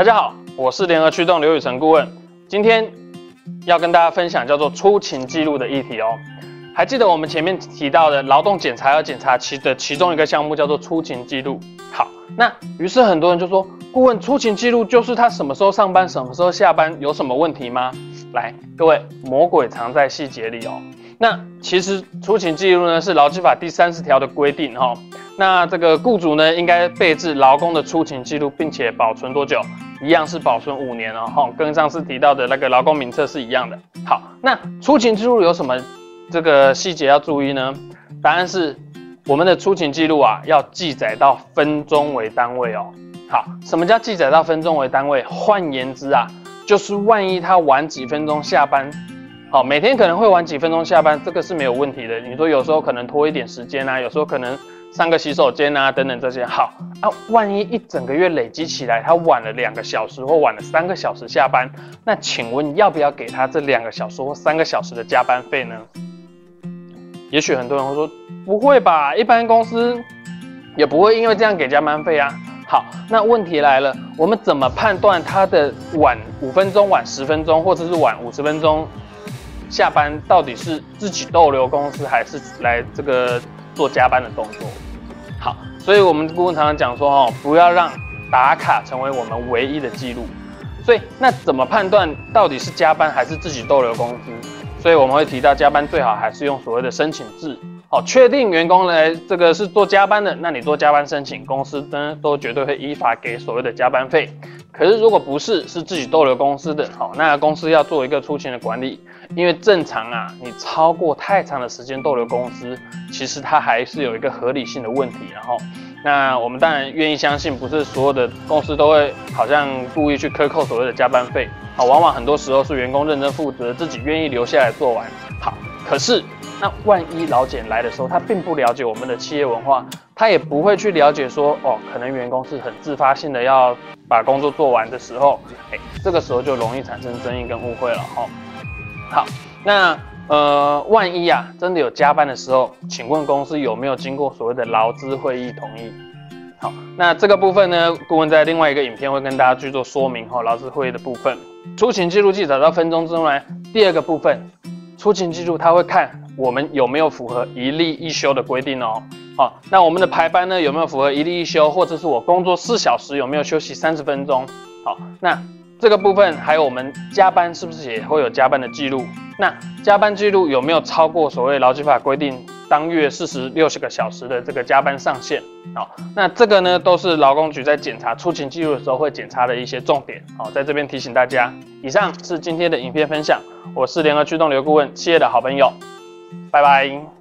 大家好，我是联合驱动刘宇成顾问，今天要跟大家分享叫做出勤记录的议题哦。还记得我们前面提到的劳动检查要检查其的其中一个项目叫做出勤记录。好，那于是很多人就说，顾问出勤记录就是他什么时候上班，什么时候下班，有什么问题吗？来，各位，魔鬼藏在细节里哦。那其实出勤记录呢是劳基法第三十条的规定哈、哦。那这个雇主呢应该备置劳工的出勤记录，并且保存多久？一样是保存五年哦，哈，跟上次提到的那个劳工名册是一样的。好，那出勤记录有什么这个细节要注意呢？答案是我们的出勤记录啊要记载到分钟为单位哦。好，什么叫记载到分钟为单位？换言之啊，就是万一他晚几分钟下班。好，每天可能会晚几分钟下班，这个是没有问题的。你说有时候可能拖一点时间啊，有时候可能上个洗手间啊，等等这些。好啊，万一一整个月累积起来，他晚了两个小时或晚了三个小时下班，那请问要不要给他这两个小时或三个小时的加班费呢？也许很多人会说不会吧，一般公司也不会因为这样给加班费啊。好，那问题来了，我们怎么判断他的晚五分钟、晚十分钟，或者是晚五十分钟？下班到底是自己逗留公司，还是来这个做加班的动作？好，所以我们顾问常常讲说，哦，不要让打卡成为我们唯一的记录。所以那怎么判断到底是加班还是自己逗留工资？所以我们会提到加班最好还是用所谓的申请制。好，确定员工来这个是做加班的，那你做加班申请，公司呢都绝对会依法给所谓的加班费。可是如果不是，是自己逗留公司的，好，那公司要做一个出勤的管理。因为正常啊，你超过太长的时间逗留公司，其实它还是有一个合理性的问题。然后，那我们当然愿意相信，不是所有的公司都会好像故意去克扣所谓的加班费。好，往往很多时候是员工认真负责，自己愿意留下来做完。好，可是那万一老简来的时候，他并不了解我们的企业文化，他也不会去了解说，哦，可能员工是很自发性的要把工作做完的时候，哎，这个时候就容易产生争议跟误会了。哈。好，那呃，万一啊，真的有加班的时候，请问公司有没有经过所谓的劳资会议同意？好，那这个部分呢，顾问在另外一个影片会跟大家去做说明哈，劳资会议的部分，出勤记录记载到分钟之内，第二个部分，出勤记录他会看我们有没有符合一例一休的规定哦。好，那我们的排班呢，有没有符合一例一休，或者是我工作四小时有没有休息三十分钟？好，那。这个部分还有我们加班是不是也会有加班的记录？那加班记录有没有超过所谓劳基法规定当月四十六十个小时的这个加班上限？好，那这个呢都是劳工局在检查出勤记录的时候会检查的一些重点。好，在这边提醒大家。以上是今天的影片分享，我是联合驱动刘顾问企业的好朋友，拜拜。